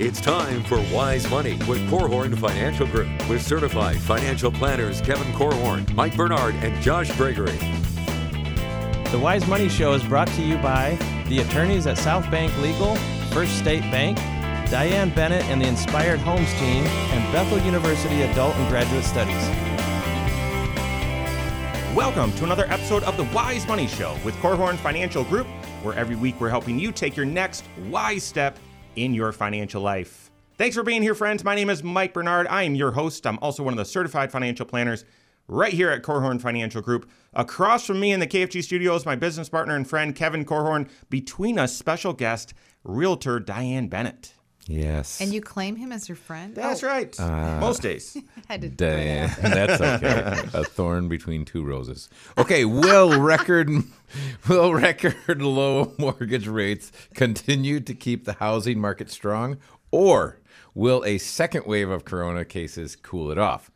It's time for Wise Money with Korhorn Financial Group with certified financial planners Kevin Korhorn, Mike Bernard, and Josh Gregory. The Wise Money Show is brought to you by the attorneys at South Bank Legal, First State Bank, Diane Bennett and the Inspired Homes team, and Bethel University Adult and Graduate Studies. Welcome to another episode of the Wise Money Show with Korhorn Financial Group, where every week we're helping you take your next wise step in your financial life. Thanks for being here, friends. My name is Mike Bernard. I am your host. I'm also one of the certified financial planners right here at Korhorn Financial Group. Across from me in the KFG studios, my business partner and friend Kevin Korhorn. Between us, special guest, realtor Diane Bennett. Yes. And you claim him as your friend? That's Oh, right. Uh, Most days. I did. Diane. That's okay. A thorn between two roses. Okay, will record will record low mortgage rates continue to keep the housing market strong or will a second wave of corona cases cool it off?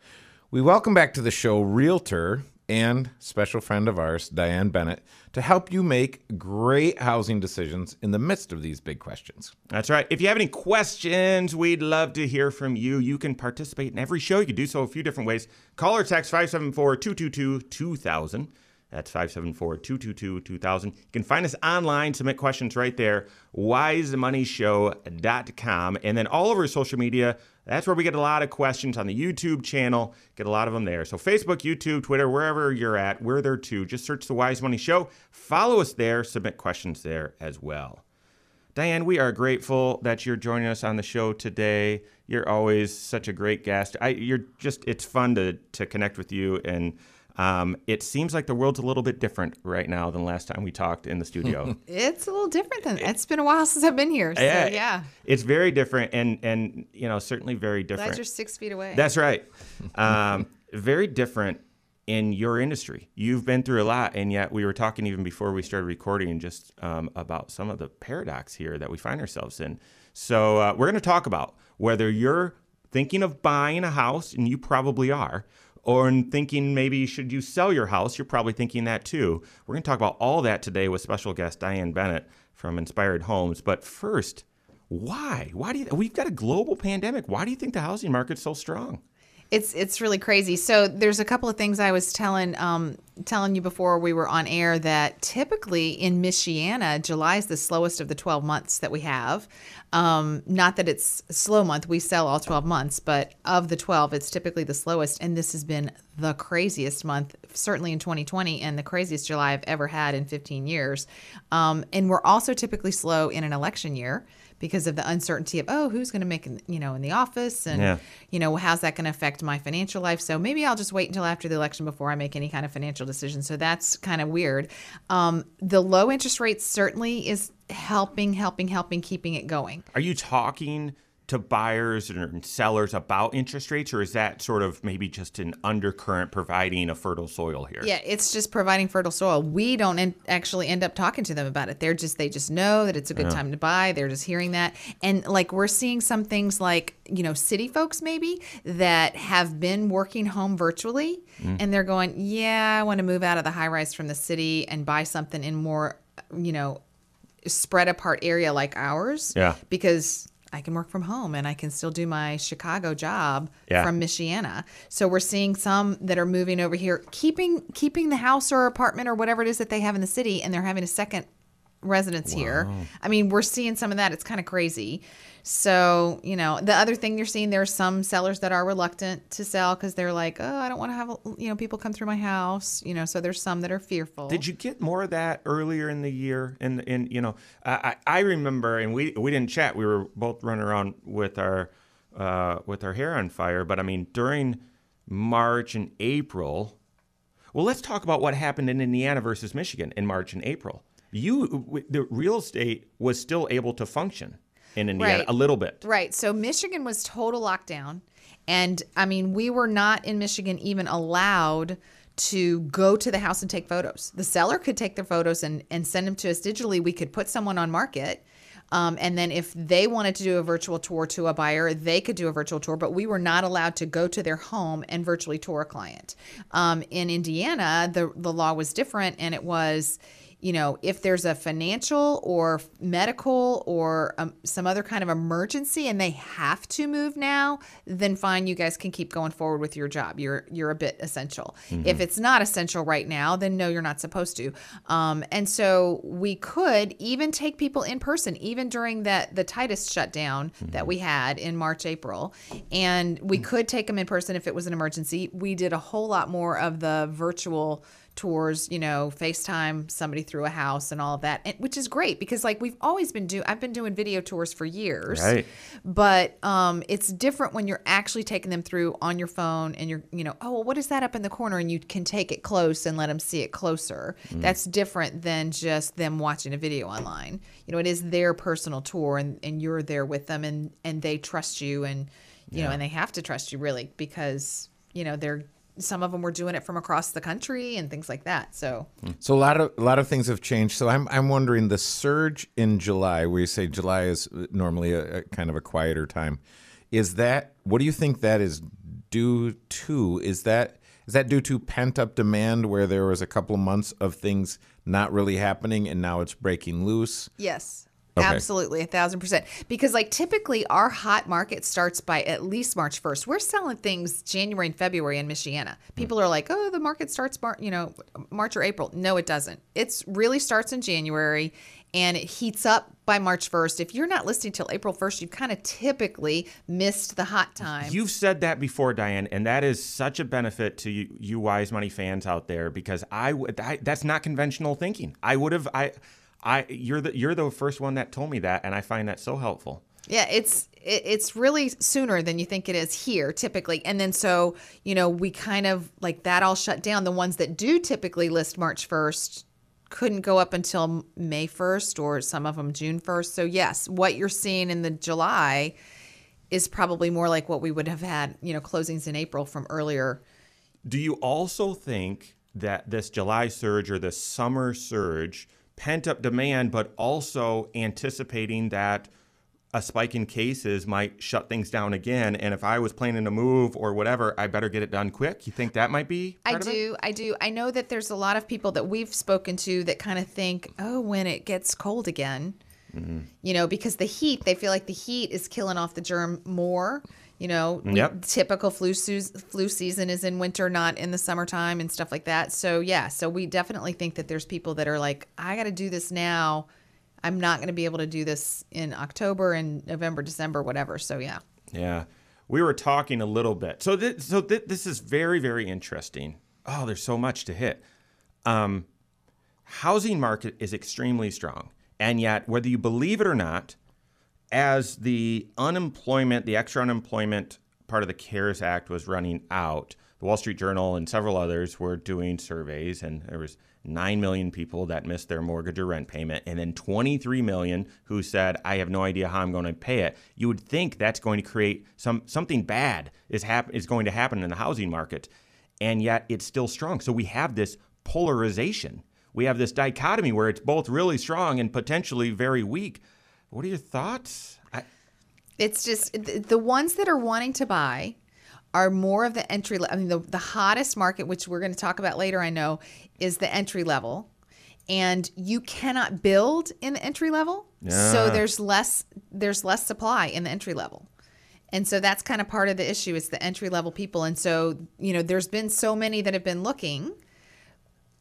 We welcome back to the show realtor and special friend of ours, Diane Bennett, to help you make great housing decisions in the midst of these big questions. That's right. If you have any questions, we'd love to hear from you. You can participate in every show. You can do so a few different ways. Call or text 574 222 2000. That's 574 222 2000. You can find us online, submit questions right there, wisemoneyshow.com. And then all over social media, that's where we get a lot of questions on the YouTube channel, get a lot of them there. So, Facebook, YouTube, Twitter, wherever you're at, we're there too. Just search The Wise Money Show, follow us there, submit questions there as well. Diane, we are grateful that you're joining us on the show today. You're always such a great guest. I, you're just, it's fun to, to connect with you. And um, it seems like the world's a little bit different right now than last time we talked in the studio. It's a little different than it's been a while since I've been here. So yeah. It's very different and, and, you know, certainly very different. Glad you're six feet away. That's right. Um, very different in your industry. You've been through a lot, and yet we were talking even before we started recording just um, about some of the paradox here that we find ourselves in. So uh, we're going to talk about whether you're thinking of buying a house, and you probably are, or in thinking maybe should you sell your house, you're probably thinking that too. We're going to talk about all that today with special guest Diane Bennett from Inspired Homes. But first, why? Why do you? We've got a global pandemic. Why do you think the housing market's so strong? It's it's really crazy. So there's a couple of things I was telling um, telling you before we were on air that typically in Michiana, July is the slowest of the 12 months that we have. Um, not that it's slow month; we sell all 12 months, but of the 12, it's typically the slowest. And this has been the craziest month, certainly in 2020, and the craziest July I've ever had in 15 years. Um, and we're also typically slow in an election year because of the uncertainty of oh who's going to make you know in the office and Yeah. you know how's that going to affect my financial life? So maybe i'll just wait until after the election before i make any kind of financial decision. So that's kind of weird. Um, the low interest rates certainly is helping helping helping keeping it going. Are you talking to buyers and sellers about interest rates, or is that sort of maybe just an undercurrent providing a fertile soil here? yeah it's just providing fertile soil. We don't en- actually end up talking to them about it. They're just they just know that it's a good time to buy. They're just hearing that. And like we're seeing some things like you know city folks maybe that have been working home virtually mm-hmm. and they're going yeah i want to move out of the high rise from the city and buy something in more you know spread apart area like ours Yeah. because I can work from home and I can still do my Chicago job Yeah. from Michiana. So we're seeing some that are moving over here, keeping keeping the house or apartment or whatever it is that they have in the city, and they're having a second residence here. I mean, we're seeing some of that. It's kind of crazy. So, you know, the other thing you're seeing, there's some sellers that are reluctant to sell because they're like, oh, I don't want to have, you know, people come through my house, you know, so there's some that are fearful. Did you get more of that earlier in the year? And and you know, I I I remember, and we we didn't chat. We were both running around with our uh, with our hair on fire. But I mean, during March and April. Well, let's talk about what happened in Indiana versus Michigan in March and April. You, the real estate was still able to function in Indiana Right. a little bit. Right. So Michigan was total lockdown. And I mean, we were not in Michigan even allowed to go to the house and take photos. The seller could take their photos and, and send them to us digitally. We could put someone on market. Um, and then if they wanted to do a virtual tour to a buyer, they could do a virtual tour, but we were not allowed to go to their home and virtually tour a client. Um, in Indiana, the, the law was different and it was you know, if there's a financial or medical or um, some other kind of emergency and they have to move now, then fine, you guys can keep going forward with your job. You're you're a bit essential. If it's not essential right now, then no, you're not supposed to. Um, and so we could even take people in person, even during that the tightest shutdown that we had in March, April, and we could take them in person if it was an emergency. We did a whole lot more of the virtual tours, you know, FaceTime somebody through a house and all of that, and, which is great because like we've always been doing, I've been doing video tours for years, Right. but um, it's different when you're actually taking them through on your phone and you're, you know, oh, well, what is that up in the corner? And you can take it close and let them see it closer. That's different than just them watching a video online. You know, it is their personal tour and, and you're there with them and, and they trust you and, you know, and they have to trust you really because, you know, they're, some of them were doing it from across the country and things like that. So, So a lot of a lot of things have changed. So I'm I'm wondering the surge in July, where you say July is normally a, a kind of a quieter time, is that what do you think that is due to? Is that is that due to pent up demand where there was a couple months of things not really happening and now it's breaking loose? Yes. Okay. Absolutely, a thousand percent. Because like typically our hot market starts by at least March first. We're selling things January and February in Michiana. Mm. People are like, "Oh, the market starts Mar- you know March or April." No, it doesn't. It's really starts in January, and it heats up by March first. If you're not listing till April first, you've kind of typically missed the hot time. You've said that before, Diane, and that is such a benefit to you, you wise money fans out there because I would I, that's not conventional thinking. I would have I I you're the you're the first one that told me that, and I find that so helpful. Yeah, it's it, it's really sooner than you think it is here typically. And then so, you know, we kind of like that all shut down. The ones that do typically list March 1st couldn't go up until May 1st or some of them June 1st. So yes, what you're seeing in the July is probably more like what we would have had, you know, closings in April from earlier. Do you also think that this July surge or the summer surge, pent up demand, but also anticipating that a spike in cases might shut things down again? And if I was planning to move or whatever, I better get it done quick. You think that might be? I part of it? do. I do. I know that there's a lot of people that we've spoken to that kind of think, oh, when it gets cold again, Mm-hmm. you know, because the heat, they feel like the heat is killing off the germ more. You know, Yep. typical flu, flu season is in winter, not in the summertime and stuff like that. So, yeah, so we definitely think that there's people that are like, I got to do this now. I'm not going to be able to do this in October and November, December, whatever. So, yeah. Yeah, we were talking a little bit. So, th- so th- this is very, very interesting. Oh, there's so much to hit. Um, housing market is extremely strong, and yet, whether you believe it or not, as the unemployment, the extra unemployment part of the CARES Act was running out, the Wall Street Journal and several others were doing surveys, and there was 9 million people that missed their mortgage or rent payment, and then 23 million who said, I have no idea how I'm going to pay it. You would think that's going to create some something bad is, hap- is going to happen in the housing market, and yet it's still strong. So we have this polarization. We have this dichotomy where it's both really strong and potentially very weak. What are your thoughts? I, It's just th- the ones that are wanting to buy are more of the entry. le- I mean, the, the hottest market, which we're going to talk about later, I know, is the entry level. And you cannot build in the entry level, so there's less there's less supply in the entry level, and so that's kind of part of the issue. Is the entry level people, and so you know, there's been so many that have been looking,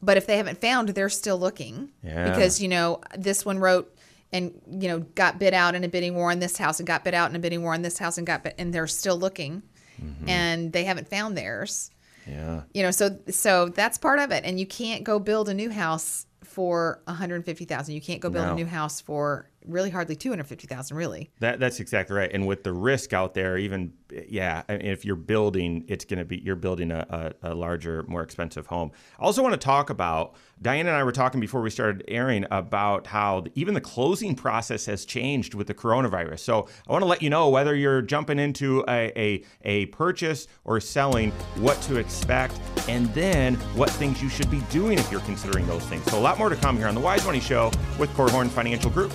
but if they haven't found, they're still looking Yeah. because you know this one wrote and you know got bid out in a bidding war on this house and got bid out in a bidding war on this house and got bid, and they're still looking mm-hmm. and they haven't found theirs yeah. you know so so that's part of it and you can't go build a new house for 150,000 you can't go build No. a new house for really hardly 250,000 really That, that's exactly right. And with the risk out there, even yeah, if you're building, it's going to be you're building a, a, a larger, more expensive home. I also want to talk about Diane and I were talking before we started airing about how even the closing process has changed with the coronavirus. So I want to let you know whether you're jumping into a, a, a purchase or selling, what to expect, and then what things you should be doing if you're considering those things. So a lot more to come here on the Wise Money Show with Korhorn Financial Group.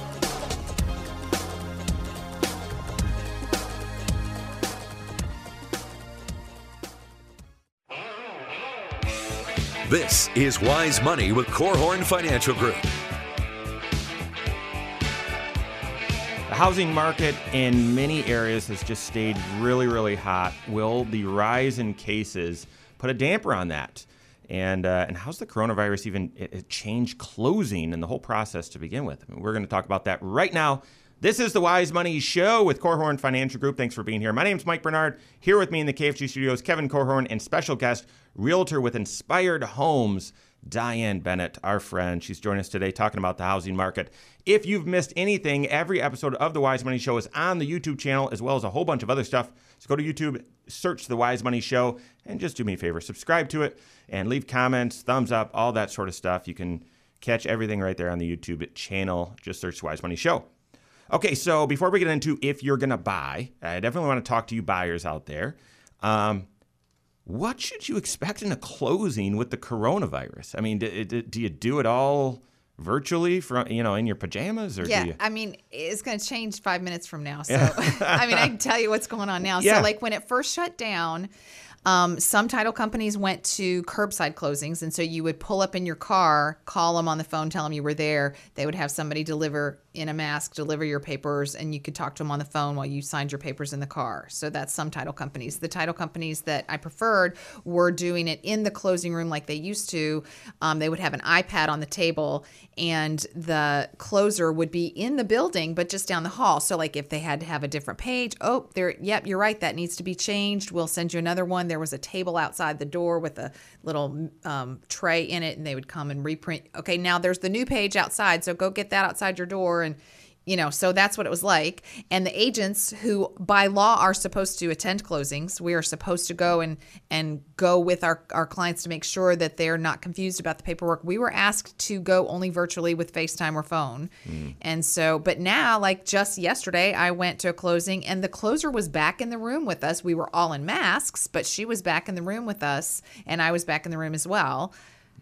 This is Wise Money with Korhorn Financial Group. The housing market in many areas has just stayed really, really hot. Will the rise in cases put a damper on that? And uh, and how's the coronavirus even it changed closing and the whole process to begin with? I mean, we're going to talk about that right now. This is the Wise Money Show with Korhorn Financial Group. Thanks for being here. My name is Mike Bernard. Here with me in the KFG studios, Kevin Korhorn, and special guest, realtor with Inspired Homes, Diane Bennett, our friend. She's joining us today talking about the housing market. If you've missed anything, every episode of the Wise Money Show is on the YouTube channel as well as a whole bunch of other stuff. So go to YouTube, search the Wise Money Show, and just do me a favor, subscribe to it and leave comments, thumbs up, all that sort of stuff. You can catch everything right there on the YouTube channel. Just search Wise Money Show. Okay, so before we get into if you're going to buy, I definitely want to talk to you buyers out there. Um, what should you expect in a closing with the coronavirus? I mean, do, do you do it all virtually from you know in your pajamas or yeah do you... i mean it's going to change five minutes from now so i mean i can tell you what's going on now Yeah. so like when it first shut down um, some title companies went to curbside closings and so you would pull up in your car call them on the phone tell them you were there they would have somebody deliver in a mask deliver your papers and you could talk to them on the phone while you signed your papers in the car. So that's some title companies. The title companies that i preferred were doing it in the closing room like they used to. Um, they would have an ipad on the table and the closer would be in the building but just down the hall. So like if they had to have a different page oh there yep you're right that needs to be changed. We'll send you another one. There was a table outside the door with a little um, tray in it and they would come and reprint. Okay now there's the new page outside so go get that outside your door and you know so that's what it was like. And the agents who by law are supposed to attend closings we are supposed to go and and go with our, our clients to make sure that they're not confused about the paperwork. We were asked to go only virtually with facetime or phone. Hmm. And so but now like just yesterday i went to a closing and the closer was back in the room with us. We were all in masks but she was back in the room with us and i was back in the room as well.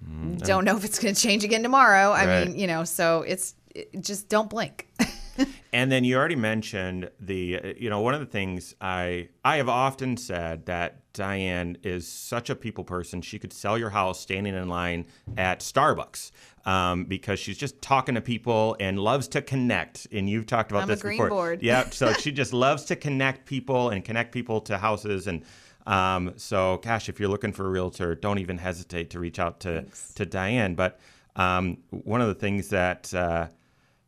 Hmm. Don't know if it's going to change again tomorrow. I mean you know so it's it, just don't blink And then you already mentioned the, you know, one of the things I I have often said that Diane is such a people person. She could sell your house standing in line at Starbucks um, because she's just talking to people and loves to connect. And you've talked about I'm this green before. board. Yeah. So she just loves to connect people and connect people to houses and. Um, so, gosh, if you're looking for a realtor, don't even hesitate to reach out to to Diane. But um, one of the things that uh,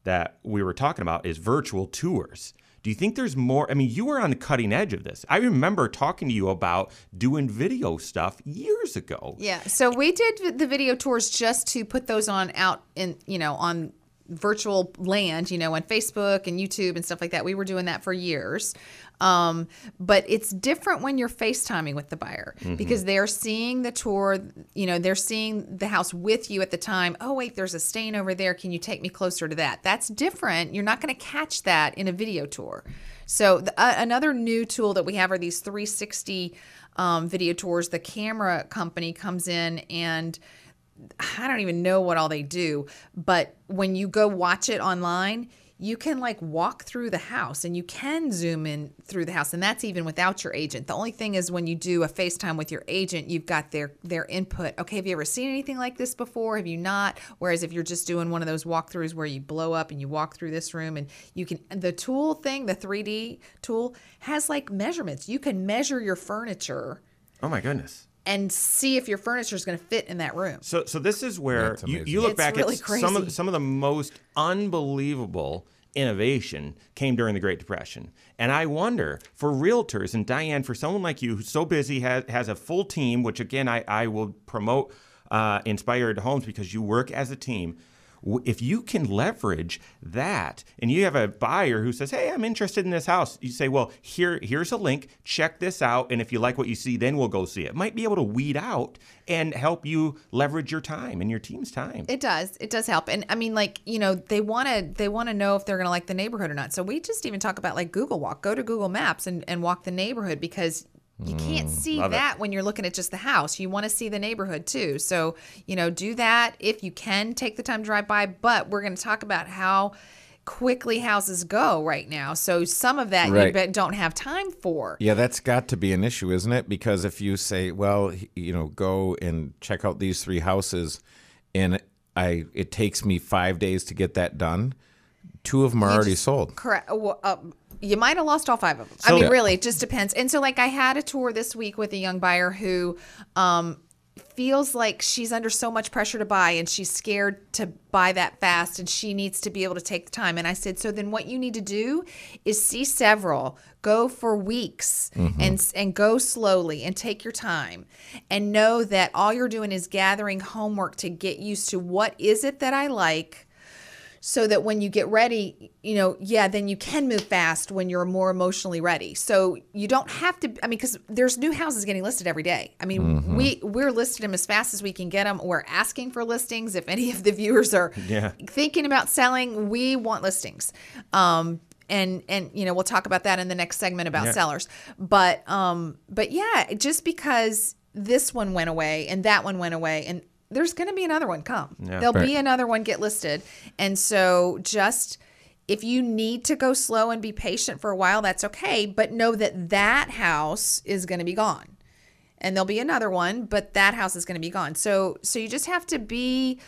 that we were talking about is virtual tours. Do you think there's more? I mean, you were on the cutting edge of this. I remember talking to you about doing video stuff years ago. Yeah. So we did the video tours just to put those on out in, you know, on virtual land, you know, on Facebook and YouTube and stuff like that. We were doing that for years. Um, but it's different when you're FaceTiming with the buyer because they're seeing the tour, you know, they're seeing the house with you at the time. Oh, wait, there's a stain over there. Can you take me closer to that? That's different. You're not going to catch that in a video tour. So the, uh, another new tool that we have are these 360 um, video tours. The camera company comes in and I don't even know what all they do, but when you go watch it online, you can like walk through the house and you can zoom in through the house and that's even without your agent. The only thing is when you do a FaceTime with your agent, you've got their their input. Okay, have you ever seen anything like this before? Have you not? Whereas if you're just doing one of those walkthroughs where you blow up and you walk through this room and you can the tool thing, the 3D tool has like measurements. You can measure your furniture Oh my goodness. And see if your furniture is going to fit in that room. So, so this is where That's you, you look It's back really at some crazy. of some of the most unbelievable innovation came during the Great Depression. And I wonder for realtors and Diane, for someone like you who's so busy, has, has a full team, which again, I, I will promote uh, Inspired Homes because you work as a team. If you can leverage that, and you have a buyer who says, "Hey, I'm interested in this house," you say, "Well, here, here's a link. Check this out, and if you like what you see, then we'll go see it." Might be able to weed out and help you leverage your time and your team's time. It does. It does help. And I mean, like, you know, they want to they want to know if they're going to like the neighborhood or not. So we just even talk about like Google Walk. Go to Google Maps and, and walk the neighborhood because you can't see love it. that when you're looking at just the house. You want to see the neighborhood too. So, you know, do that if you can take the time to drive by. But we're going to talk about how quickly houses go right now. So some of that you Right. bet don't have time for. Yeah, that's got to be an issue, isn't it? Because if you say, well, you know, go and check out these three houses, and I it takes me five days to get that done, two of them are already just- sold. Correct. Well, uh, you might have lost all five of them. I mean, Yeah. really, it just depends. And so, like, I had a tour this week with a young buyer who um, feels like she's under so much pressure to buy and she's scared to buy that fast and she needs to be able to take the time. And I said, so then what you need to do is see several, go for weeks and and go slowly and take your time and know that all you're doing is gathering homework to get used to what is it that I like so that when you get ready, you know, yeah, then you can move fast when you're more emotionally ready. So you don't have to. I mean, because there's new houses getting listed every day. I mean, we we're listing them as fast as we can get them. We're asking for listings. If any of the viewers are Yeah. thinking about selling, we want listings. Um, and and you know we'll talk about that in the next segment about Yeah. sellers. But um, but yeah, just because this one went away and that one went away and there's going to be another one come. Yeah. There'll Right. be another one get listed. And so just if you need to go slow and be patient for a while, that's okay. But know that that house is going to be gone. And there'll be another one, but that house is going to be gone. So so you just have to be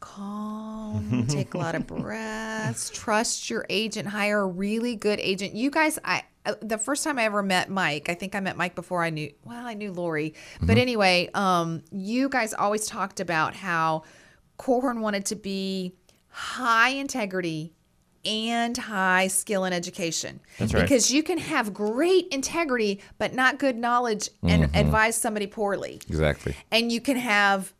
calm, take a lot of breaths, trust your agent, hire a really good agent. You guys, I the first time I ever met Mike, I think I met Mike before I knew. Well, I knew Lori, but anyway, um, you guys always talked about how Korhorn wanted to be high integrity and high skill and education. That's right. Because you can have great integrity but not good knowledge and advise somebody poorly Exactly. and you can have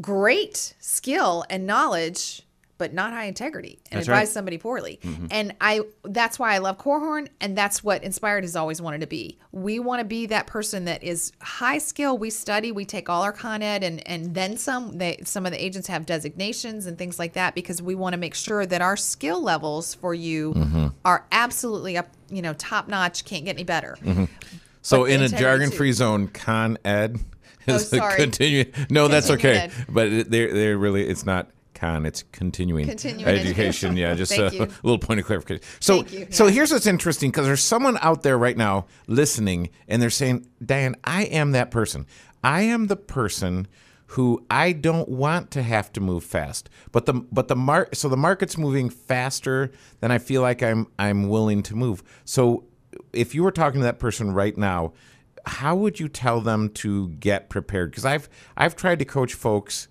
great skill and knowledge but not high integrity and That's advise right. somebody poorly mm-hmm. and i that's why i love Korhorn and that's what inspired has always wanted to be we want to be that person that is high skill we study we take all our con ed and and then some they some of the agents have designations and things like that because we want to make sure that our skill levels for you mm-hmm. are absolutely up you know top notch can't get any better mm-hmm. So But in a jargon-free zone, Con Ed Oh, is sorry. continuing. No, that's okay. But they're they're really it's not con. It's continuing, Continuing education. education. Yeah, just a, little point of clarification. So you, so here's what's interesting because there's someone out there right now listening, and they're saying, "Dan, I am that person. I am the person." Who I don't want to have to move fast, but the but the mar- so the market's moving faster than I feel like I'm I'm willing to move. So if you were talking to that person right now, how would you tell them to get prepared? Because I've I've tried to coach folks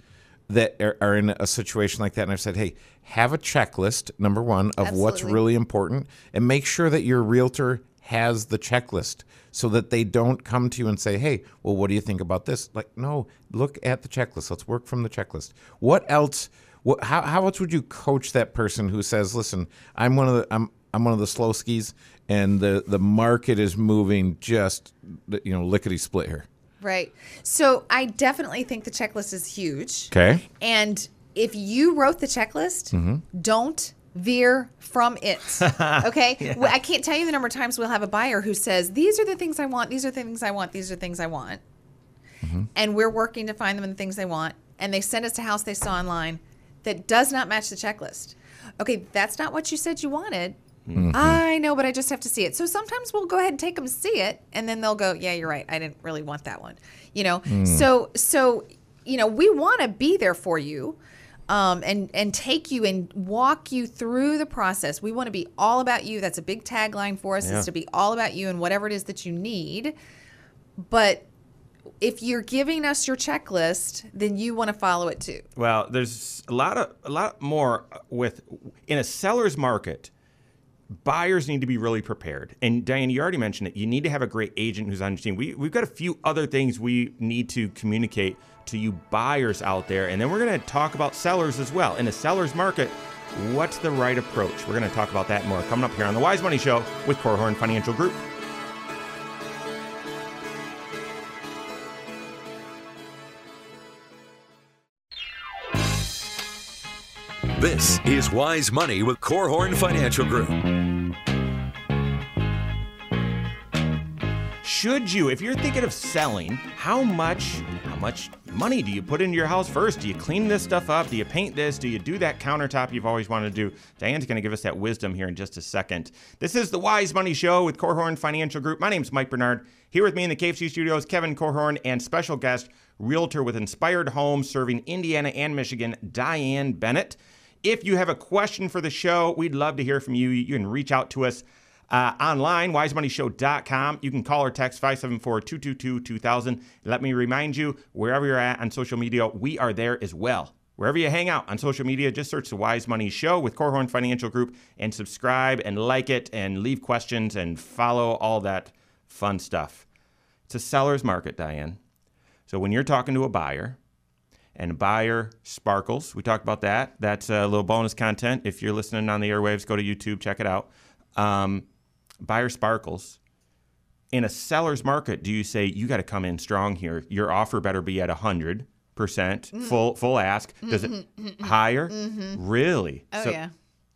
that are, are in a situation like that, and I've said, hey, have a checklist number one of what's really important, and make sure that your realtor has the checklist so that they don't come to you and say, hey, well, what do you think about this? Like, no, look at the checklist. Let's work from the checklist. What else? What, how, how else would you coach that person who says, listen, I'm one of the I'm I'm one of the slow skis, and the the market is moving just you know lickety split here. Right. So I definitely think the checklist is huge. Okay. And if you wrote the checklist, mm-hmm. don't veer from it. Okay. Well, I can't tell you the number of times we'll have a buyer who says, These are the things I want, these are the things I want, these are the things I want. Mm-hmm. And we're working to find them the things they want. And they send us a house they saw online that does not match the checklist. Okay, that's not what you said you wanted. I know, but I just have to see it. So sometimes we'll go ahead and take them to see it, and then they'll go, "Yeah, you're right. I didn't really want that one." You know. So so you know we want to be there for you, um, and and take you and walk you through the process. We want to be all about you. That's a big tagline for us: Yeah. is to be all about you and whatever it is that you need. But if you're giving us your checklist, then you want to follow it too. Well, there's a lot of a lot more with in a seller's market. Buyers need to be really prepared. And Diane, you already mentioned it. You need to have a great agent who's on your team. We, we've got a few other things we need to communicate to you buyers out there. And then we're going to talk about sellers as well. In a seller's market, what's the right approach? We're going to talk about that more coming up here on the Wise Money Show with Korhorn Financial Group. This is Wise Money with Korhorn Financial Group. Should you, if you're thinking of selling, how much, how much money do you put into your house first? Do you clean this stuff up? Do you paint this? Do you do that countertop you've always wanted to do? Diane's going to give us that wisdom here in just a second. This is the Wise Money Show with Korhorn Financial Group. My name's Mike Bernard. Here with me in the KFG studios, Kevin Korhorn and special guest, realtor with Inspired Homes serving Indiana and Michigan, Diane Bennett. If you have a question for the show, we'd love to hear from you. You can reach out to us uh, online, wisemoneyshow.com. You can call or text 574 222 2000. Let me remind you, wherever you're at on social media, we are there as well. Wherever you hang out on social media, just search the Wise Money Show with Korhorn Financial Group and subscribe and like it and leave questions and follow all that fun stuff. It's a seller's market, Diane. So when you're talking to a buyer, and buyer sparkles. We talked about that. That's a little bonus content. If you're listening on the airwaves, go to YouTube, check it out. Um, buyer sparkles. In a seller's market, do you say you got to come in strong here? Your offer better be at hundred percent mm. full full ask. Does it mm-hmm, mm-hmm, mm-hmm. higher? Really? Oh So- yeah.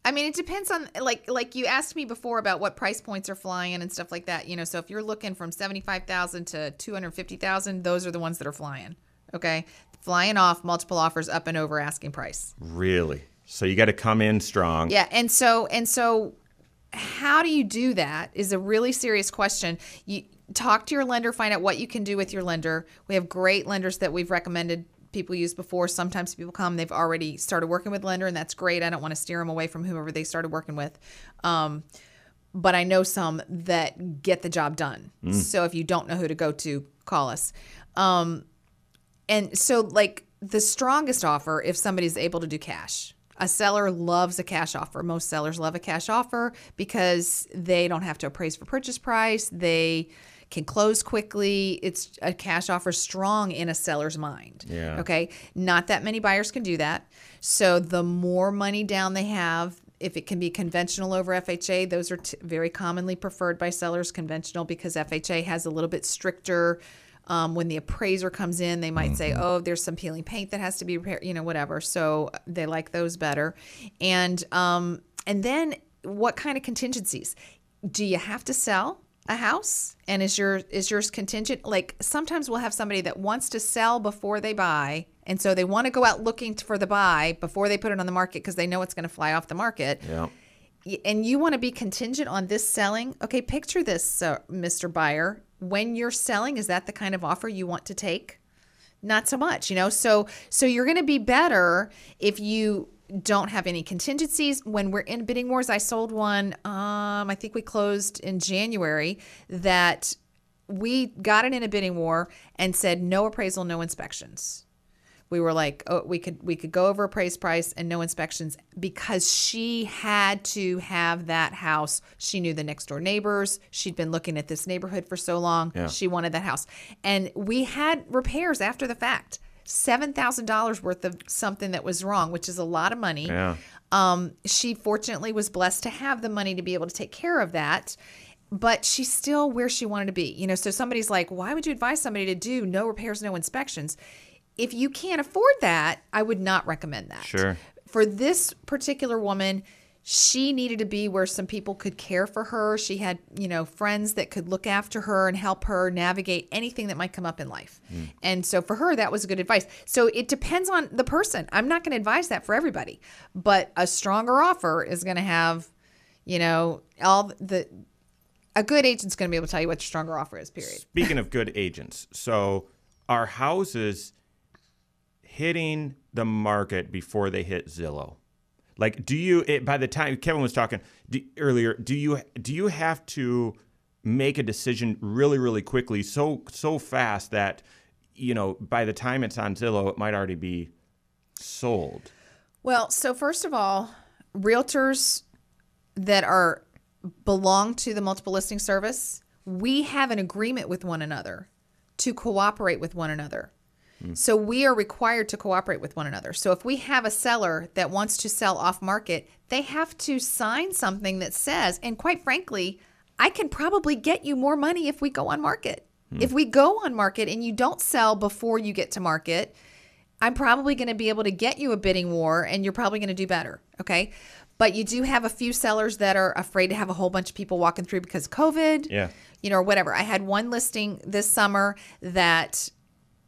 I mean, it depends on like like you asked me before about what price points are flying and stuff like that. You know, so if you're looking from seventy five thousand to two hundred fifty thousand, those are the ones that are flying. Okay, flying off multiple offers up and over asking price. Really? So you got to come in strong. Yeah, and so and so how do you do that is a really serious question. You talk to your lender, find out what you can do with your lender. We have great lenders that we've recommended people use before. Sometimes people come, they've already started working with lender, and that's great. I don't want to steer them away from whoever they started working with. Um, but I know some that get the job done. So if you don't know who to go to, call us. Um, and so, like the strongest offer, if somebody's able to do cash, a seller loves a cash offer. Most sellers love a cash offer because they don't have to appraise for purchase price. They can close quickly. It's a cash offer strong in a seller's mind. Yeah. Okay. Not that many buyers can do that. So the more money down they have, if it can be conventional over FHA, those are t- very commonly preferred by sellers. Conventional because FHA has a little bit stricter. Um, when the appraiser comes in, they might say, "Oh, there's some peeling paint that has to be repaired," you know, whatever. So they like those better. And um, and then what kind of contingencies? Do you have to sell a house? And is your is yours contingent? Like sometimes we'll have somebody that wants to sell before they buy, and so they want to go out looking for the buy before they put it on the market because they know it's going to fly off the market Yeah. and you want to be contingent on this selling, okay, picture this, uh, Mr. Buyer. When you're selling, is that the kind of offer you want to take? Not so much, you know. So so you're going to be better if you don't have any contingencies. When we're in bidding wars, I sold one. Um, I think we closed in January. That we got it in a bidding war and said no appraisal, no inspections we were like oh we could we could go over appraised price and no inspections because she had to have that house. She knew the next door neighbors. She'd been looking at this neighborhood for so long. Yeah. she wanted that house. And we had repairs after the fact. $7000 worth of something that was wrong which is a lot of money. Yeah. um, she fortunately was blessed to have the money to be able to take care of that but she's still where she wanted to be you know? So somebody's like why would you advise somebody to do no repairs no inspections if you can't afford that i would not recommend that. Sure. for this particular woman she needed to be where some people could care for her. She had you know friends that could look after her and help her navigate anything that might come up in life. Hmm. And so for her that was good advice. So it depends on the person. I'm not going to advise that for everybody but a stronger offer is going to have you know all the a good agent's going to be able to tell you what your stronger offer is period. Speaking of good agents, so our houses hitting the market before they hit Zillow? Like, do you it, by the time Kevin was talking do, earlier, do you do you have to make a decision really really quickly, so so fast that you know by the time it's on Zillow, it might already be sold? Well, so first of all, realtors that are belong to the multiple listing service, we have an agreement with one another to cooperate with one another. So we are required to cooperate with one another. So if we have a seller that wants to sell off market, they have to sign something that says, and quite frankly, I can probably get you more money if we go on market. Hmm. If we go on market and you don't sell before you get to market, I'm probably going to be able to get you a bidding war and you're probably going to do better. Okay. But you do have a few sellers that are afraid to have a whole bunch of people walking through because COVID. Yeah. You know, or whatever. I had one listing this summer that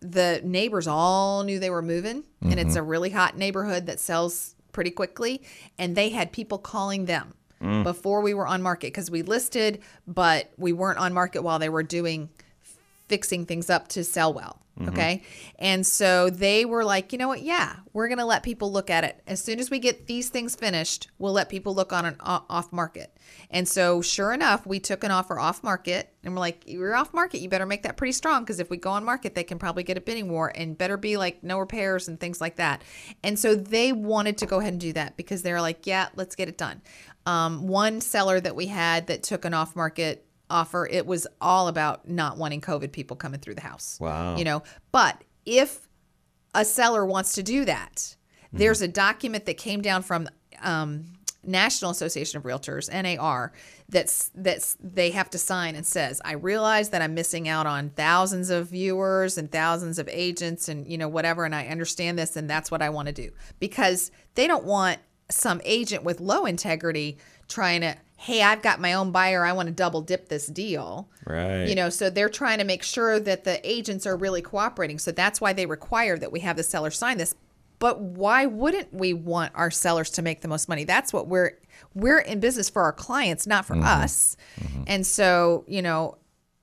the neighbors all knew they were moving, and it's mm-hmm. a really hot neighborhood that sells pretty quickly, and they had people calling them mm. before we were on market because we listed, but we weren't on market while they were doing fixing things up to sell well. Okay. And so they were like, you know what? Yeah, we're going to let people look at it. As soon as we get these things finished, we'll let people look on an off market. And so, sure enough, we took an offer off market and we're like, you're off market. You better make that pretty strong because if we go on market, they can probably get a bidding war and better be like no repairs and things like that. And so they wanted to go ahead and do that because they're like, yeah, let's get it done. Um, one seller that we had that took an off market offer, it was all about not wanting COVID people coming through the house. Wow. You know, but if a seller wants to do that, there's a document that came down from um, National Association of Realtors (NAR) that's that's they have to sign and says, "I realize that I'm missing out on thousands of viewers and thousands of agents and you know whatever, and I understand this, and that's what I want to do because they don't want some agent with low integrity trying to." Hey, I've got my own buyer. I want to double dip this deal. Right. You know, so they're trying to make sure that the agents are really cooperating. So that's why they require that we have the seller sign this. But why wouldn't we want our sellers to make the most money? That's what we're we're in business for our clients, not for mm-hmm. us. Mm-hmm. And so, you know,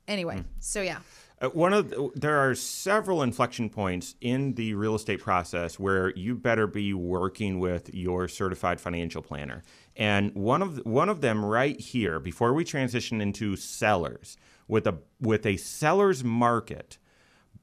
anyway, mm. so yeah. Uh, one of the, there are several inflection points in the real estate process where you better be working with your certified financial planner. And one of one of them right here before we transition into sellers with a with a seller's market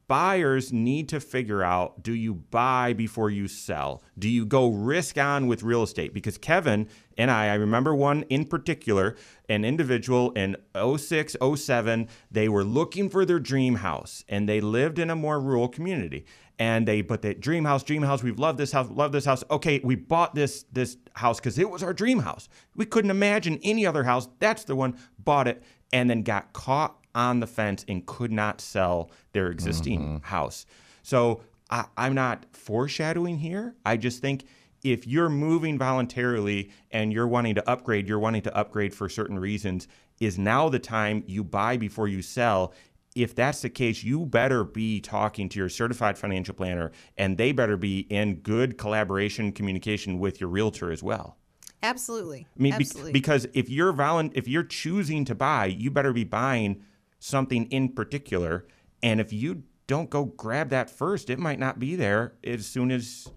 buyers need to figure out do you buy before you sell? Do you go risk on with real estate? Because Kevin and I, I remember one in particular, an individual in 06, 07, they were looking for their dream house and they lived in a more rural community. And they, but that dream house, dream house, we've loved this house, love this house. Okay, we bought this this house because it was our dream house. We couldn't imagine any other house. That's the one. Bought it and then got caught on the fence and could not sell their existing mm-hmm. house. So I, I'm not foreshadowing here. I just think if you're moving voluntarily and you're wanting to upgrade, you're wanting to upgrade for certain reasons, is now the time you buy before you sell. If that's the case, you better be talking to your certified financial planner and they better be in good collaboration communication with your realtor as well. Absolutely. I mean, be- because if you're volun- if you're choosing to buy, you better be buying something in particular. And if you don't go grab that first, it might not be there as soon as.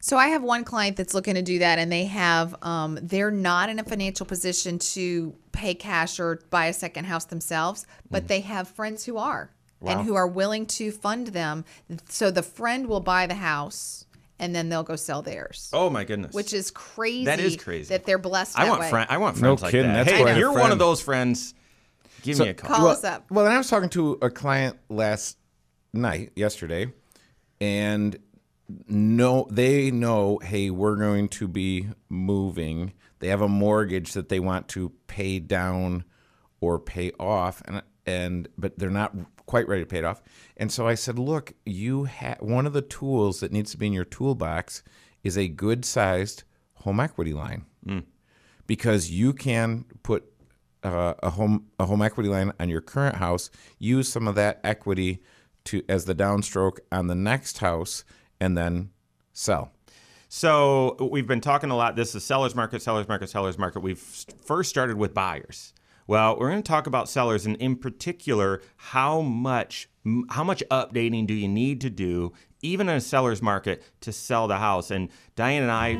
So I have one client that's looking to do that, and they have um, they're not in a financial position to pay cash or buy a second house themselves, but mm. they have friends who are Wow. and who are willing to fund them. So the friend will buy the house, and then they'll go sell theirs, Oh my goodness! which is crazy. That is crazy. that they're blessed. I that want way. friend. I want No friends like kidding, that. that's hey, quite if a you're one of those friends, give me a call. Call well, us up. Well, and I was talking to a client last night, yesterday, and no, they know, hey, we're going to be moving. They have a mortgage that they want to pay down or pay off, and and but they're not quite ready to pay it off. And so I said, look, you have one of the tools that needs to be in your toolbox is a good sized home equity line because you can put uh, a home a home equity line on your current house, use some of that equity to as the downstroke on the next house, and then sell. So we've been talking a lot. This is sellers market, sellers market, sellers market. We've first started with buyers. Well, we're going to talk about sellers, and in particular, how much how much updating do you need to do, even in a seller's market, to sell the house? And Diane and I,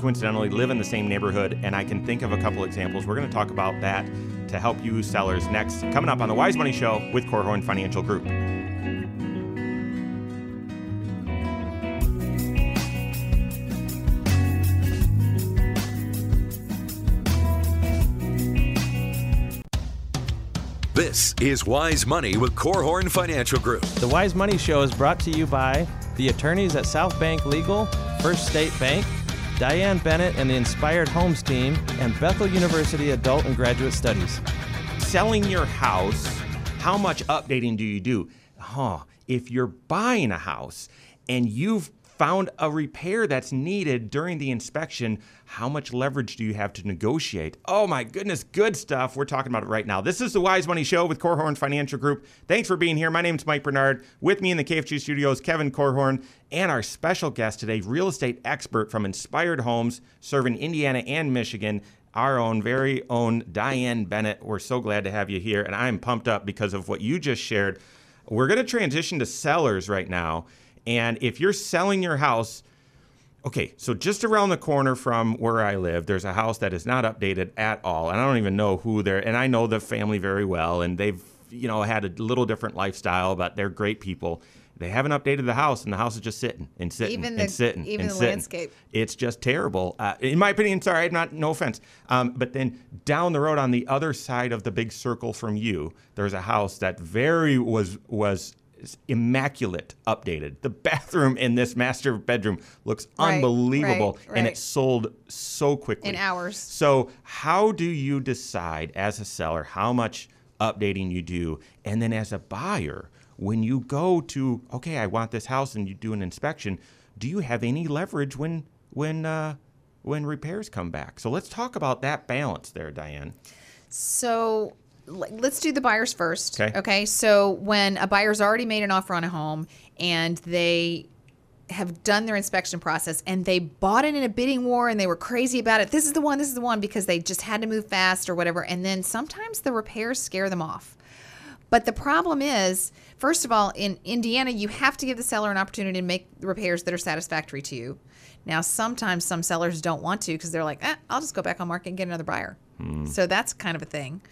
coincidentally, live in the same neighborhood, and I can think of a couple examples. We're going to talk about that to help you sellers next, coming up on the Wise Money Show with Korhorn Financial Group. This is Wise Money with Korhorn Financial Group. The Wise Money Show is brought to you by the attorneys at South Bank Legal, First State Bank, Diane Bennett and the Inspired Homes team, and Bethel University Adult and Graduate Studies. selling your house, how much updating do you do? Huh, if you're buying a house and you've found a repair that's needed during the inspection. How much leverage do you have to negotiate? Oh my goodness, good stuff. We're talking about it right now. This is the Wise Money Show with Korhorn Financial Group. Thanks for being here. My name is Mike Bernard. With me in the KFG studios, Kevin Korhorn, and our special guest today, real estate expert from Inspired Homes, serving Indiana and Michigan our own very own Diane Bennett. We're so glad to have you here, and I'm pumped up because of what you just shared. We're going to transition to sellers right now. And if you're selling your house, okay, so just around the corner from where I live, there's a house that is not updated at all. And I don't even know who they're, and I know the family very well, and they've, you know, had a little different lifestyle, but they're great people. They haven't updated the house, and the house is just sitting and sitting Even and sitting even and the sitting. landscape. It's just terrible, uh, in my opinion. Sorry, I'm not no offense. Um, but then down the road, on the other side of the big circle from you, there's a house that very was was immaculate, updated. The bathroom in this master bedroom looks Right, unbelievable, right, and it sold so quickly In hours. So, how do you decide as a seller how much updating you do? And then as a buyer, when you go to, okay, I want this house and you do an inspection, do you have any leverage when when uh, when repairs come back? So let's talk about that balance there, Diane. So let's do the buyers first. Okay. Okay. So when a buyer's already made an offer on a home and they have done their inspection process and they bought it in a bidding war and they were crazy about it. This is the one, this is the one because they just had to move fast or whatever. And then sometimes the repairs scare them off. But the problem is, first of all, in Indiana, you have to give the seller an opportunity to make repairs that are satisfactory to you. Now, sometimes some sellers don't want to because they're like, eh, I'll just go back on market and get another buyer. So that's kind of a thing.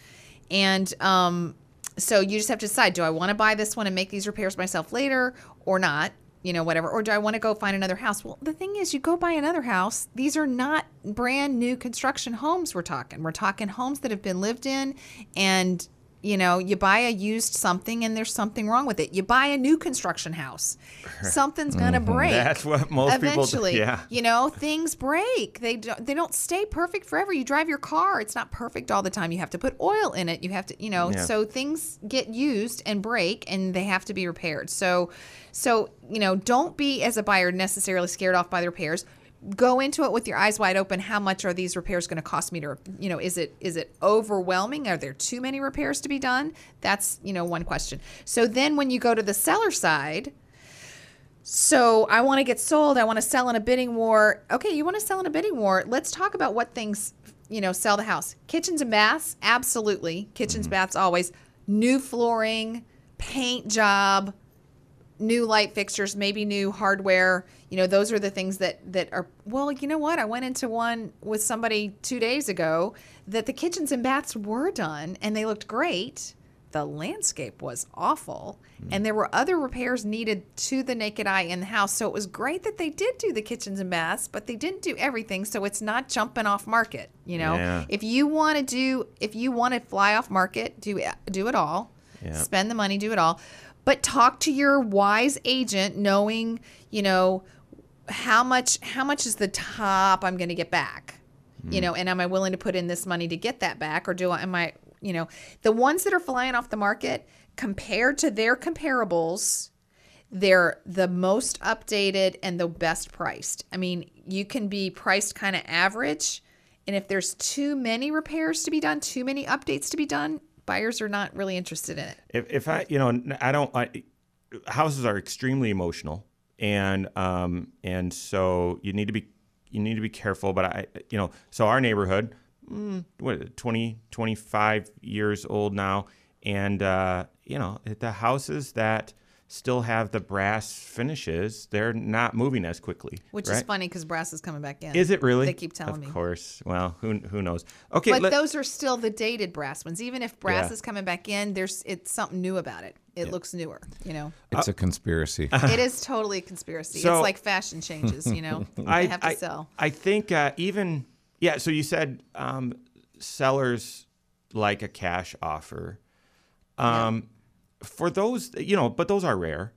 And um, so you just have to decide do I want to buy this one and make these repairs myself later or not? You know, whatever. Or do I want to go find another house? Well, the thing is, you go buy another house. These are not brand new construction homes we're talking. We're talking homes that have been lived in and you know, you buy a used something and there's something wrong with it. You buy a new construction house, something's gonna break. Mm-hmm. That's what most people do, eventually. yeah. You know, things break. They don't, they don't stay perfect forever. You drive your car; it's not perfect all the time. You have to put oil in it. You have to, you know, Yeah. so things get used and break, and they have to be repaired. So, so you know, don't be as a buyer necessarily scared off by the repairs go into it with your eyes wide open how much are these repairs going to cost me to you know is it is it overwhelming are there too many repairs to be done that's you know one question so then when you go to the seller side so I want to get sold. I want to sell in a bidding war. Okay, you want to sell in a bidding war. Let's talk about what things, you know, sell the house. Kitchens and baths, absolutely. Kitchens, mm-hmm. baths, always. New flooring, paint job, new light fixtures, maybe new hardware. You know, those are the things that that are. Well, you know what? I went into one with somebody two days ago that the kitchens and baths were done and they looked great. The landscape was awful, hmm. and there were other repairs needed to the naked eye in the house. So it was great that they did do the kitchens and baths, but they didn't do everything. So it's not jumping off market. You know, Yeah. if you want to do, if you want to fly off market, do do it all. Yeah. Spend the money, do it all. But talk to your wise agent, knowing you know how much how much is the top I'm going to get back. You know, hmm. and am I willing to put in this money to get that back, or do I am I you know the ones that are flying off the market compared to their comparables? they're the most updated and the best priced. I mean, you can be priced kind of average, and if there's too many repairs to be done, too many updates to be done, buyers are not really interested in it. if, if I, you know, I don't, I, houses are extremely emotional and, um, and so you need to be, you need to be careful, but I, you know, so our neighborhood, mm, what, 20, 25 years old now. And, uh, you know, the houses that still have the brass finishes, they're not moving as quickly. Which is funny because brass is coming back in. Is it really? They keep telling of me. Of course. Well, who, who knows? Okay. But let- those are still the dated brass ones. Even if brass Yeah. is coming back in, there's it's something new about it. It looks newer. You know, It's a conspiracy. it is totally a conspiracy. So- it's like fashion changes. You know, I they have to I, sell. I think uh, even yeah. So you said um, sellers like a cash offer. Um, For those, you know, but those are rare.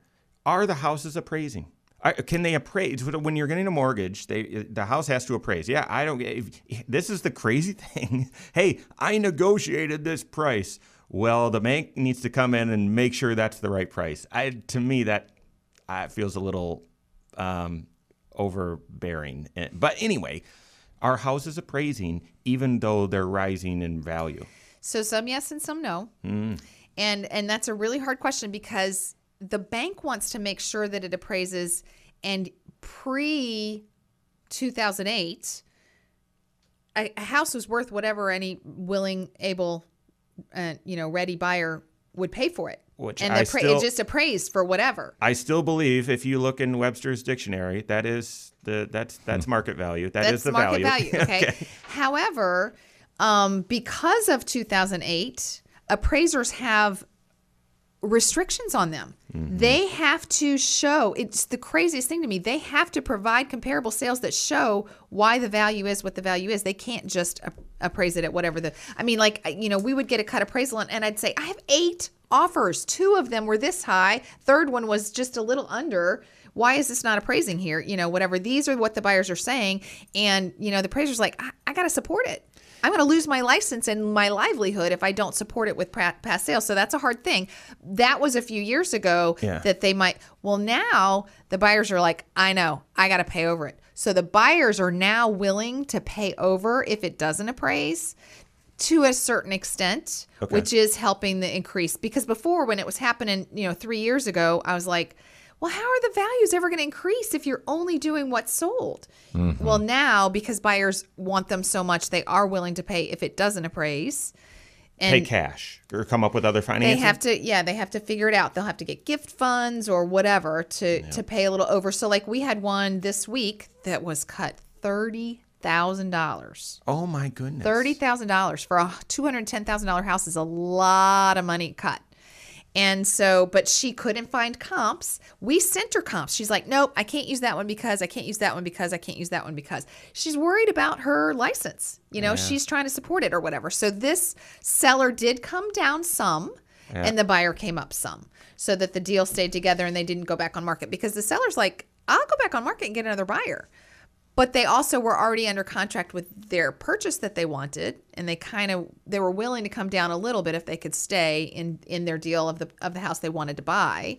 Are the houses appraising? Are, can they appraise when you're getting a mortgage? They the house has to appraise. Yeah, I don't. If, this is the crazy thing. hey, I negotiated this price. Well, the bank needs to come in and make sure that's the right price. I to me that uh, feels a little um, overbearing. Eh, But anyway, our house is appraising even though they're rising in value. So some yes and some no. Mm. And and that's a really hard question because the bank wants to make sure that it appraises and pre 2008 a, a house was worth whatever any willing able uh, you know ready buyer would pay for it. Which and I the appra- still- it just appraised for whatever. I still believe if you look in Webster's dictionary, that is the that's that's market value. That is That's the market value. value. Okay. However, um, because of 2008, appraisers have restrictions on them. Mm-hmm. They have to show, it's the craziest thing to me. They have to provide comparable sales that show why the value is what the value is. They can't just appraise it at whatever the, I mean, like, you know, we would get a cut appraisal and, and I'd say, I have eight offers. Two of them were this high, third one was just a little under. Why is this not appraising here? You know, whatever. These are what the buyers are saying. And, you know, the appraiser's like, I, I got to support it. I'm going to lose my license and my livelihood if I don't support it with past sales. So that's a hard thing. That was a few years ago Yeah. that they might. Well, now the buyers are like, I know, I got to pay over it. So the buyers are now willing to pay over if it doesn't appraise to a certain extent, Okay. which is helping the increase. Because before, when it was happening, you know, three years ago, I was like, well, how are the values ever going to increase if you're only doing what's sold? Mm-hmm. Well, now because buyers want them so much, they are willing to pay if it doesn't appraise. And Pay cash or come up with other financing. they have to, yeah, they have to figure it out. They'll have to get gift funds or whatever to to pay a little over. So, like we had one this week that was cut thirty thousand dollars. oh my goodness. Thirty thousand dollars for a two hundred ten thousand dollar house is a lot of money cut. And so, but she couldn't find comps. We sent her comps. She's like, nope, I can't use that one because I can't use that one because I can't use that one because she's worried about her license. You know, she's trying to support it or whatever. So this seller did come down some and the buyer came up some so that the deal stayed together and they didn't go back on market because the seller's like, I'll go back on market and get another buyer but they also were already under contract with their purchase that they wanted and they kind of they were willing to come down a little bit if they could stay in in their deal of the of the house they wanted to buy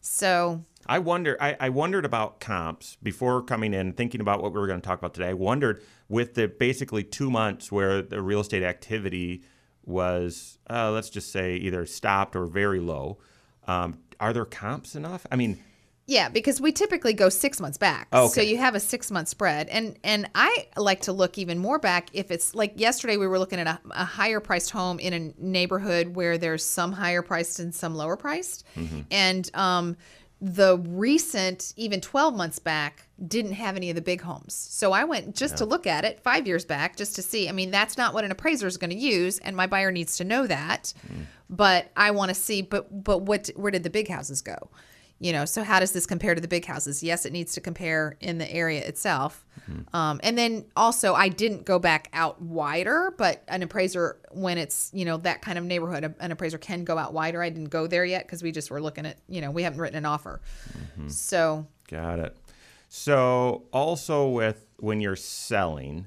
so I wonder. I, I wondered about comps before coming in, thinking about what we were going to talk about today. I wondered with the basically two months where the real estate activity was, uh, let's just say, either stopped or very low. Um, are there comps enough? I mean, yeah because we typically go six months back. Okay. so you have a six month spread. And and i like to look even more back if it's like yesterday we were looking at a, a higher priced home in a neighborhood where there's some higher priced and some lower priced. And um the recent even 12 months back didn't have any of the big homes. So i went just to look at it five years back just to see. I mean that's not what an appraiser is going to use and my buyer needs to know that. But i want to see but but what where did the big houses go you know so how does this compare to the big houses? Yes it needs to compare in the area itself. Um, and then also i didn't go back out wider but an appraiser when it's you know that kind of neighborhood an appraiser can go out wider. I didn't go there yet because we just were looking at you know we haven't written an offer. So Got it. So also with when you're selling,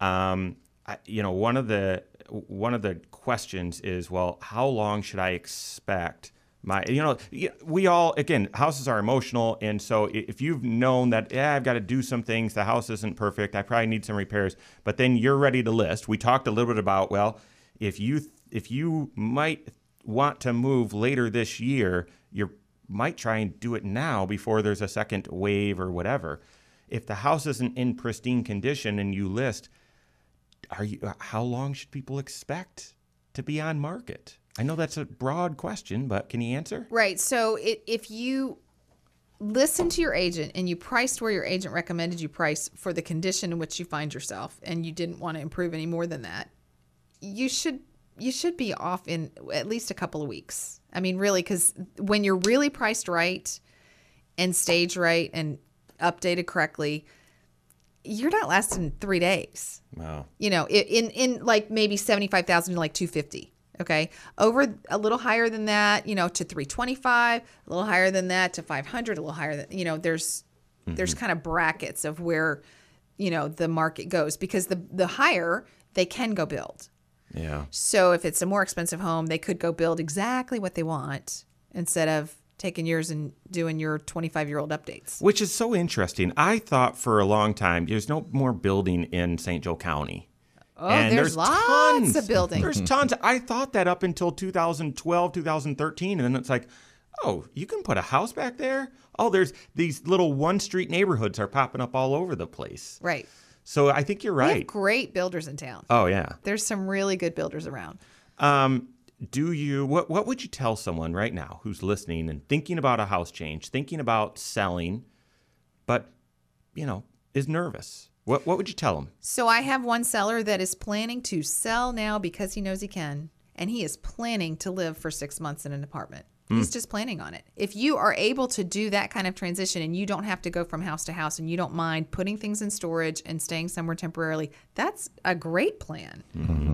um, I, you know, one of the one of the questions is, well, how long should I expect my? You know, we all again, houses are emotional, and so if you've known that, yeah, I've got to do some things, the house isn't perfect, I probably need some repairs, but then you're ready to list. We talked a little bit about, well, if you if you might want to move later this year, you might try and do it now before there's a second wave or whatever. If the house isn't in pristine condition and you list, are you how long should people expect to be on market? I know that's a broad question, but can you answer? Right. So it, if you listen to your agent and you priced where your agent recommended you price for the condition in which you find yourself, and you didn't want to improve any more than that, you should you should be off in at least a couple of weeks. I mean, really, because when you're really priced right and staged right and updated correctly, you're not lasting three days Wow. you know, in in like maybe seventy five thousand to like two fifty. Okay, over a little higher than that, you know, to three twenty five, a little higher than that to five hundred, a little higher than you know. There's there's mm-hmm. kind of brackets of where you know the market goes because the the higher they can go build. Yeah. So if it's a more expensive home, they could go build exactly what they want instead of taking yours and doing your 25 year old updates. Which is so interesting. I thought for a long time there's no more building in St. Joe County. Oh, there's, lots tons. of buildings. There's tons. I thought that up until 2012, 2013, and then it's like, oh, you can put a house back there. Oh, there's these little one street neighborhoods are popping up all over the place. right. So I think you're right. great builders in town. Oh yeah. There's some really good builders around. Um, do you what what would you tell someone right now who's listening and thinking about a house change, thinking about selling, but you know, is nervous? What what would you tell them? So I have one seller that is planning to sell now because he knows he can, and he is planning to live for six months in an apartment. He's just planning on it. If you are able to do that kind of transition and you don't have to go from house to house and you don't mind putting things in storage and staying somewhere temporarily, that's a great plan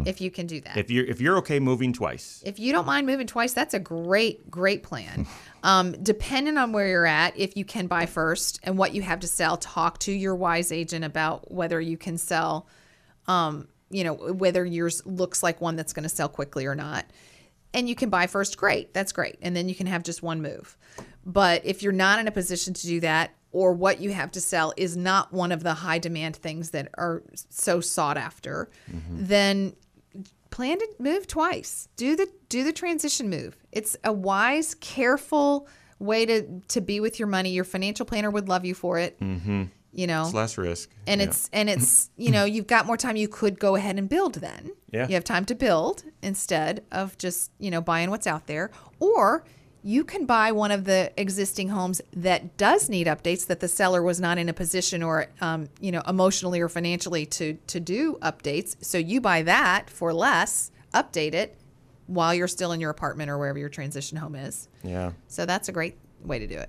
if you can do that. If you're if you're okay moving twice, If you don't mind moving twice, that's a great, great plan. Um, depending on where you're at, if you can buy first and what you have to sell, talk to your wise agent about whether you can sell, um, you know, whether yours looks like one that's going to sell quickly or not. And you can buy first, great, that's great. And then you can have just one move. But if you're not in a position to do that, or what you have to sell is not one of the high demand things that are so sought after, then plan to move twice. Do the do the transition move. It's a wise, careful way to to be with your money. Your financial planner would love you for it. Mm-hmm. You know, it's less risk. and Yeah. it's and it's you know you've got more time. You could go ahead and build then. Yeah. You have time to build instead of just you know buying what's out there, or you can buy one of the existing homes that does need updates that the seller was not in a position or um, you know emotionally or financially to to do updates. So you buy that for less, update it while you're still in your apartment or wherever your transition home is. yeah. So that's a great way to do it.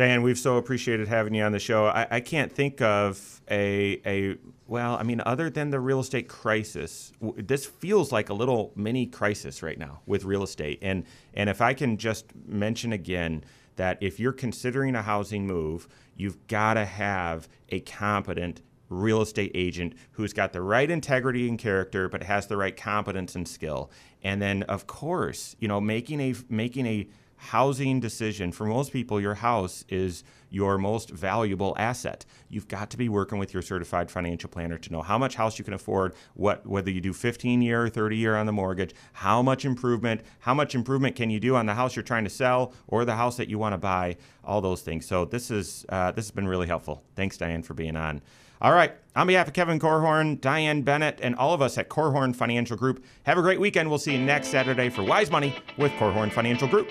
Diane, we've so appreciated having you on the show. I, I can't think of a a well, I mean, other than the real estate crisis, w- this feels like a little mini crisis right now with real estate. And and if I can just mention again that if you're considering a housing move, you've got to have a competent real estate agent who's got the right integrity and character but has the right competence and skill. And then of course, you know, making a making a housing decision for most people your house is your most valuable asset you've got to be working with your certified financial planner to know how much house you can afford what whether you do 15 year or 30 year on the mortgage how much improvement how much improvement can you do on the house you're trying to sell or the house that you want to buy all those things so this is uh, this has been really helpful thanks diane for being on all right. On behalf of Kevin Korhorn, Diane Bennett, and all of us at Korhorn Financial Group, have a great weekend. We'll see you next Saturday for Wise Money with Korhorn Financial Group.